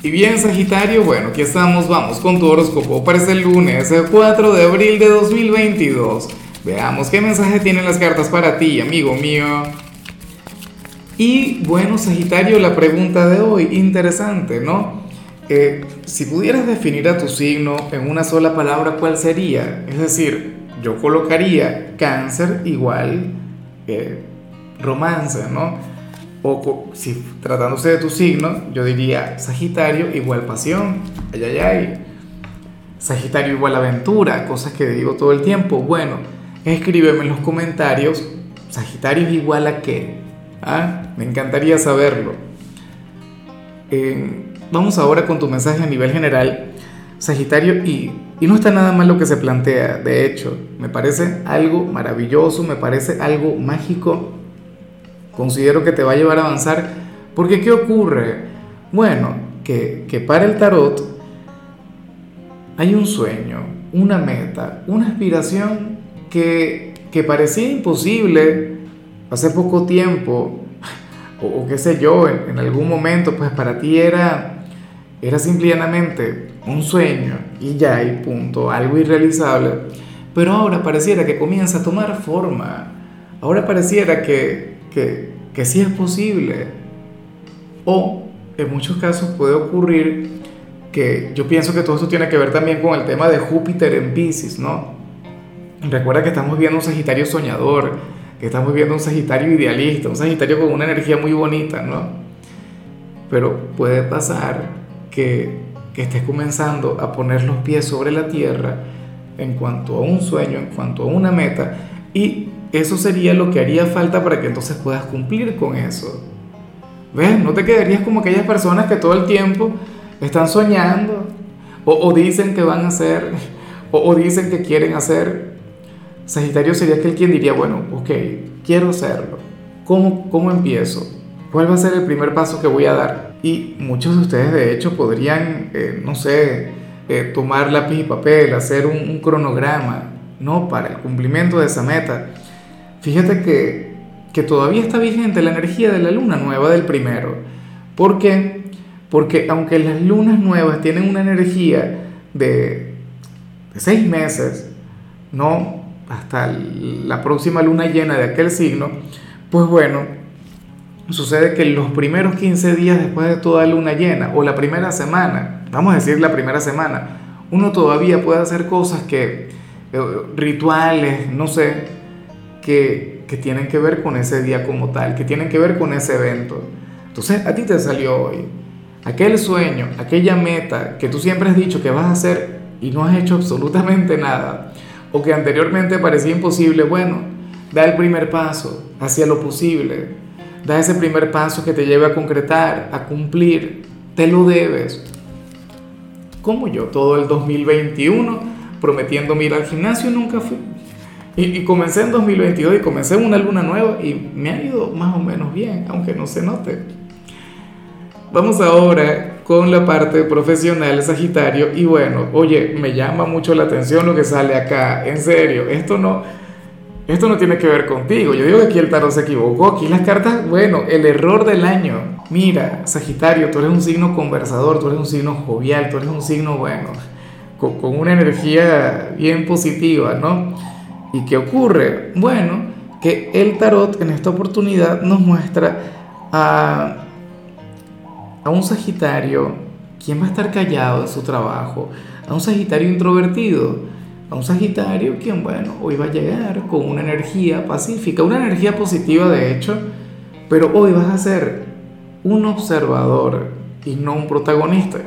Y bien, Sagitario, bueno, aquí estamos, vamos con tu horóscopo para este lunes, el 4 de abril de 2022. Veamos qué mensaje tienen las cartas para ti, amigo mío. Y bueno, Sagitario, la pregunta de hoy, interesante, ¿no? Eh, si pudieras definir a tu signo en una sola palabra, ¿cuál sería? Es decir, yo colocaría cáncer igual eh, romance, ¿no? O si tratándose de tu signo, yo diría Sagitario igual pasión, ay, ay, ay. Sagitario igual aventura, cosas que digo todo el tiempo. Bueno, escríbeme en los comentarios, Sagitario igual a qué. ¿Ah? Me encantaría saberlo. Vamos ahora con tu mensaje a nivel general, Sagitario, y, y no está nada mal lo que se plantea, de hecho, me parece algo maravilloso, me parece algo mágico considero que te va a llevar a avanzar. Porque ¿qué ocurre? Bueno, que, que para el tarot hay un sueño, una meta, una aspiración que, que parecía imposible hace poco tiempo, o, qué sé yo, en, algún momento, pues para ti era, era simplemente un sueño y ya, y punto, algo irrealizable. Pero ahora pareciera que comienza a tomar forma. Ahora pareciera que, que, que sí es posible. O en muchos casos puede ocurrir que yo pienso que todo esto tiene que ver también con el tema de Júpiter en Pisces, ¿no? Recuerda que estamos viendo un Sagitario soñador, que estamos viendo un Sagitario idealista, un Sagitario con una energía muy bonita, ¿no? Pero puede pasar que, que estés comenzando a poner los pies sobre la tierra en cuanto a un sueño, en cuanto a una meta, y eso sería lo que haría falta para que entonces puedas cumplir con eso. ¿Ves? No te quedarías como aquellas personas que todo el tiempo están soñando o, dicen que van a hacer o, dicen que quieren hacer. Sagitario sería aquel quien diría, bueno, ok, quiero hacerlo. ¿Cómo, cómo empiezo? ¿Cuál va a ser el primer paso que voy a dar? Y muchos de ustedes de hecho podrían, eh, no sé, eh, tomar lápiz y papel, hacer un, un cronograma, ¿no? Para el cumplimiento de esa meta Fíjate que, que todavía está vigente la energía de la luna nueva del primero. ¿Por qué? Porque aunque las lunas nuevas tienen una energía de, de seis meses, no hasta la próxima luna llena de aquel signo, pues bueno, sucede que los primeros 15 días después de toda luna llena, o la primera semana, vamos a decir la primera semana, uno todavía puede hacer cosas que, rituales, no sé, que, que tienen que ver con ese día como tal, que tienen que ver con ese evento. Entonces, a ti te salió hoy aquel sueño, aquella meta que tú siempre has dicho que vas a hacer y no has hecho absolutamente nada, o que anteriormente parecía imposible, bueno, da el primer paso hacia lo posible, da ese primer paso que te lleve a concretar, a cumplir, te lo debes. Como yo, todo el 2021 prometiendo ir al gimnasio, nunca fui. Y, comencé en 2022 y comencé una luna nueva y me ha ido más o menos bien, aunque no se note. Vamos ahora con la parte profesional Sagitario y bueno, oye, me llama mucho la atención lo que sale acá, en serio, esto no, esto no tiene que ver contigo, yo digo que aquí el tarot se equivocó, aquí las cartas, bueno, el error del año, mira, Sagitario, tú eres un signo conversador, tú eres un signo jovial, tú eres un signo, bueno, con, una energía bien positiva, ¿no? ¿Y qué ocurre? Bueno, que el tarot en esta oportunidad nos muestra a, a un Sagitario, quien va a estar callado de su trabajo, a un Sagitario introvertido, a un Sagitario quien, bueno, hoy va a llegar con una energía pacífica, una energía positiva de hecho, pero hoy vas a ser un observador y no un protagonista.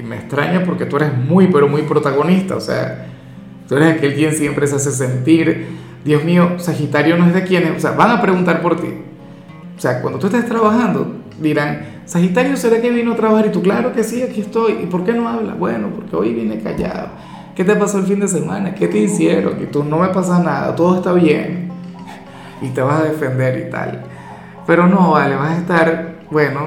Y me extraña porque tú eres muy, pero muy protagonista, o sea, Tú eres aquel quien siempre se hace sentir, Dios mío, Sagitario no es de quienes, o sea, van a preguntar por ti. O sea, cuando tú estés trabajando, dirán, Sagitario, ¿será que vino a trabajar? Y tú, claro que sí, aquí estoy. ¿Y por qué no habla? Bueno, porque hoy vine callado. ¿Qué te pasó el fin de semana? ¿Qué te hicieron? Y tú, no me pasa nada, todo está bien. Y te vas a defender y tal. Pero no, vale, vas a estar, bueno,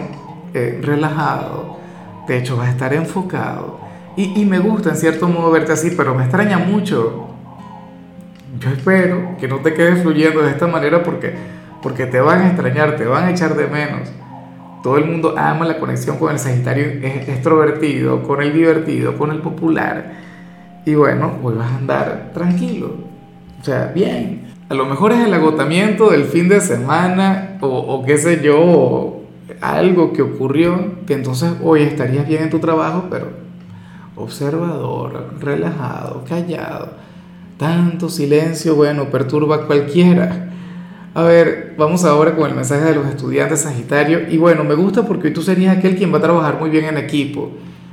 eh, relajado. De hecho, vas a estar enfocado y, me gusta en cierto modo verte así, pero me extraña mucho. Yo espero que no te quedes fluyendo de esta manera porque, porque te van a extrañar, te van a echar de menos. todo el mundo ama la conexión con el Sagitario extrovertido, con el divertido, con el popular. Y bueno, hoy vas a andar tranquilo. O sea, bien. A lo mejor es el agotamiento del fin de semana o, o qué sé yo, algo que ocurrió, que entonces hoy estarías bien en tu trabajo, pero observador, relajado, callado. Tanto silencio, bueno, perturba a cualquiera. A ver, vamos ahora con el mensaje de los estudiantes Sagitario. Y bueno, me gusta porque hoy tú serías aquel quien va a trabajar muy bien en equipo.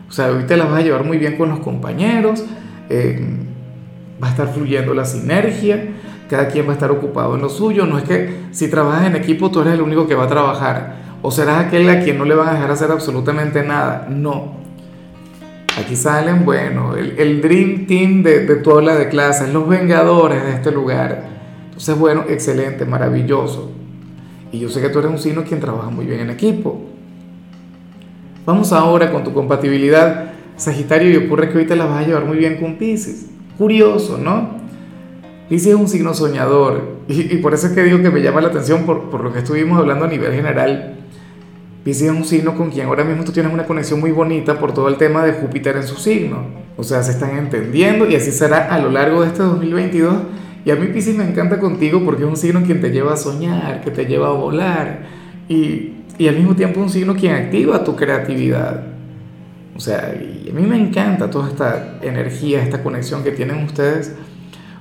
O sea, hoy te las vas a llevar muy bien con los compañeros. Eh, va a estar fluyendo la sinergia. Cada quien va a estar ocupado en lo suyo. No es que si trabajas en equipo tú eres el único que va a trabajar. O serás aquel a quien no le van a dejar hacer absolutamente nada. No. Aquí salen, bueno, el, Dream Team de, de tu aula de clases, los vengadores de este lugar entonces, bueno, excelente, maravilloso. Y yo sé que tú eres un signo quien trabaja muy bien en equipo. Vamos ahora con tu compatibilidad, Sagitario, y ocurre que hoy te la vas a llevar muy bien con Pisces. Curioso, ¿no? Pisces es un signo soñador, y, por eso es que digo que me llama la atención por, por lo que estuvimos hablando a nivel general. Pisces es un signo con quien ahora mismo tú tienes una conexión muy bonita por todo el tema de Júpiter en su signo. O sea, se están entendiendo y así será a lo largo de este 2022 y a mí Pisces me encanta contigo porque es un signo quien te lleva a soñar, que te lleva a volar y, y al mismo tiempo un signo quien activa tu creatividad. O sea, y a mí me encanta toda esta energía, esta conexión que tienen ustedes.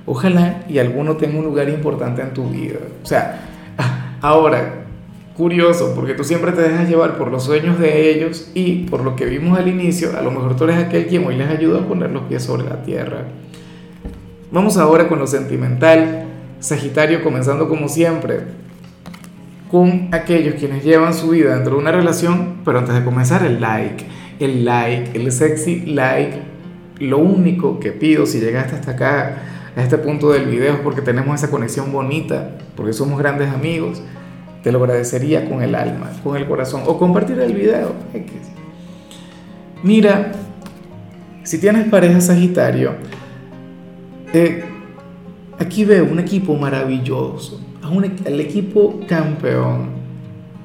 Ojalá y alguno tenga un lugar importante en tu vida. O sea, ahora, curioso, porque tú siempre te dejas llevar por los sueños de ellos y por lo que vimos al inicio, a lo mejor tú eres aquel quien hoy les ayuda a poner los pies sobre la tierra. Vamos ahora con lo sentimental. Sagitario comenzando como siempre con aquellos quienes llevan su vida dentro de una relación, pero antes de comenzar el like, el like, el sexy like, lo único que pido si llegaste hasta acá, a este punto del video, es porque tenemos esa conexión bonita, porque somos grandes amigos, te lo agradecería con el alma, con el corazón, o compartir el video. Mira, si tienes pareja Sagitario, eh, aquí veo un equipo maravilloso, el equipo campeón.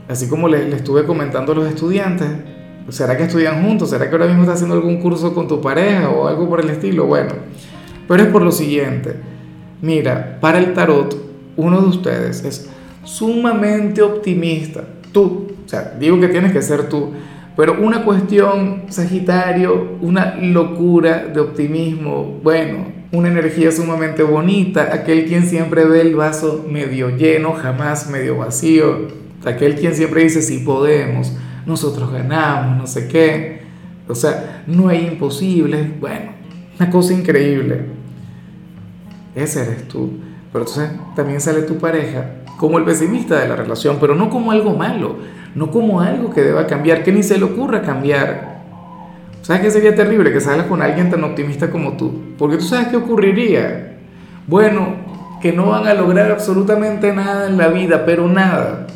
Así como le, estuve comentando a los estudiantes, ¿será que estudian juntos? ¿Será que ahora mismo estás haciendo algún curso con tu pareja o algo por el estilo? Bueno, pero es por lo siguiente. Mira, para el tarot, uno de ustedes es sumamente optimista. Tú, o sea, digo que tienes que ser tú, pero una cuestión, Sagitario, una locura de optimismo, bueno, una energía sumamente bonita, aquel quien siempre ve el vaso medio lleno, jamás medio vacío, aquel quien siempre dice si podemos, nosotros ganamos, no sé qué, o sea, no hay imposibles, bueno, una cosa increíble. Ese eres tú, pero entonces también sale tu pareja como el pesimista de la relación, pero no como algo malo, no como algo que deba cambiar, que ni se le ocurra cambiar ¿Sabes qué sería terrible? Que salgas con alguien tan optimista como tú. Porque tú sabes qué ocurriría. Bueno, que no van a lograr absolutamente nada en la vida, pero nada.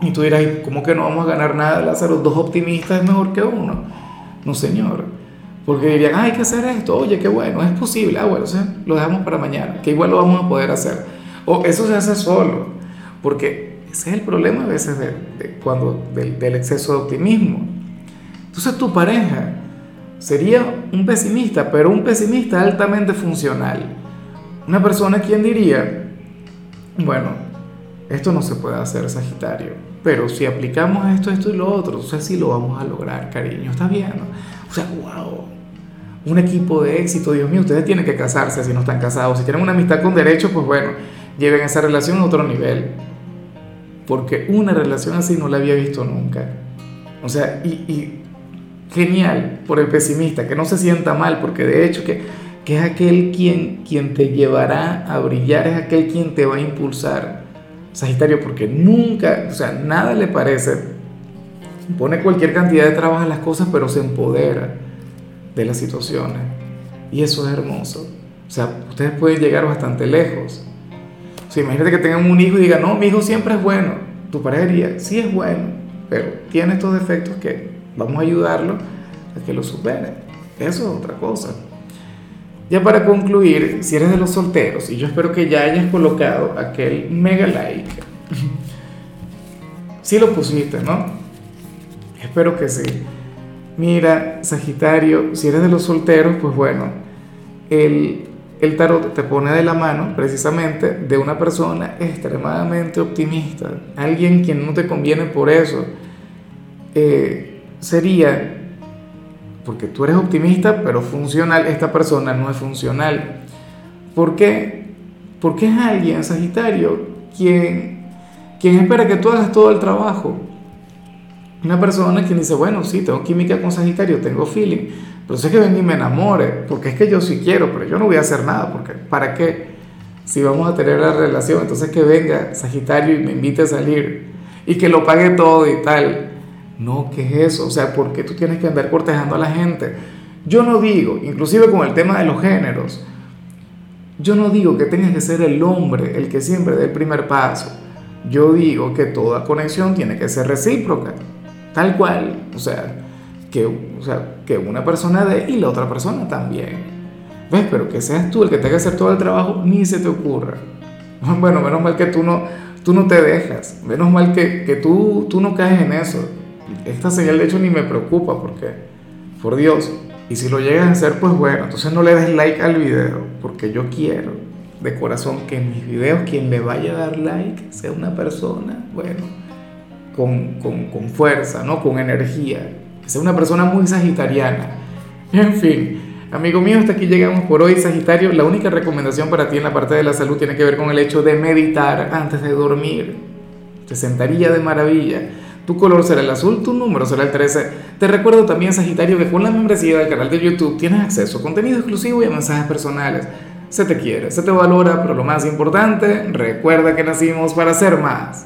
Y tú dirás, ¿cómo que no vamos a ganar nada, Lázaro? Dos optimistas es mejor que uno. No, señor. Porque dirían, hay que hacer esto, oye, qué bueno, es posible. Ah, bueno, o sea, lo dejamos para mañana, que igual lo vamos a poder hacer. O eso se hace solo. Porque ese es el problema a veces de, cuando, del exceso de optimismo entonces tu pareja sería un pesimista, pero un pesimista altamente funcional. Una persona quien diría, bueno, esto no se puede hacer, Sagitario, pero si aplicamos esto, esto y lo otro, o sea, sí lo vamos a lograr, cariño, está bien. O sea, wow, un equipo de éxito, Dios mío, ustedes tienen que casarse si no están casados. Si tienen una amistad con derechos, pues bueno, lleven esa relación a otro nivel. Porque una relación así no la había visto nunca. O sea, y genial por el pesimista, que no se sienta mal, porque de hecho que, que es aquel quien, quien te llevará a brillar, es aquel quien te va a impulsar. Sagitario, porque nunca, o sea, nada le parece, pone cualquier cantidad de trabajo en las cosas, pero se empodera de las situaciones. Y eso es hermoso. O sea, ustedes pueden llegar bastante lejos. O sea, imagínate que tengan un hijo y digan, no, mi hijo siempre es bueno. Tu pareja diría, sí es bueno, pero tiene estos defectos que Vamos a ayudarlo a que lo supere. Eso es otra cosa. Ya para concluir, si eres de los solteros, y yo espero que ya hayas colocado aquel mega like, si lo pusiste, ¿no? Espero que sí. Mira, Sagitario, si eres de los solteros, pues bueno, el, el tarot te pone de la mano precisamente de una persona extremadamente optimista, alguien quien no te conviene por eso. Eh, sería, porque tú eres optimista, pero funcional, esta persona no es funcional. ¿Por qué? Porque es alguien, Sagitario, quien, quien espera que tú hagas todo el trabajo. Una persona que dice, bueno, sí, tengo química con Sagitario, tengo feeling, sé que ven y me enamore, porque es que yo sí quiero, pero yo no voy a hacer nada, porque ¿para qué? Si vamos a tener la relación, entonces que venga Sagitario y me invite a salir y que lo pague todo y tal. No, ¿qué es eso? O sea, ¿por qué tú tienes que andar cortejando a la gente? Yo no digo, inclusive con el tema de los géneros, yo no digo que tengas que ser el hombre el que siempre dé el primer paso. Yo digo que toda conexión tiene que ser recíproca. Tal cual, o sea, que, o sea, que una persona dé y la otra persona también. ¿Ves? Pero que seas tú el que tenga que hacer todo el trabajo, ni se te ocurra. Bueno, menos mal que tú no, tú no te dejas. Menos mal que, que tú, tú no caes en eso. Esta señal de hecho ni me preocupa porque, por Dios, y si lo llegas a hacer, pues bueno, entonces no le des like al video, porque yo quiero de corazón que en mis videos quien le vaya a dar like sea una persona, bueno, con, fuerza, ¿no? Con energía. Sea una persona muy sagitariana. En fin, amigo mío, hasta aquí llegamos por hoy, Sagitario. La única recomendación para ti en la parte de la salud tiene que ver con el hecho de meditar antes de dormir. Te sentaría de maravilla. Tu color será el azul, tu número será el 13. Te recuerdo también, Sagitario, que con la membresía del canal de YouTube tienes acceso a contenido exclusivo y a mensajes personales. Se te quiere, se te valora, pero lo más importante, recuerda que nacimos para ser más.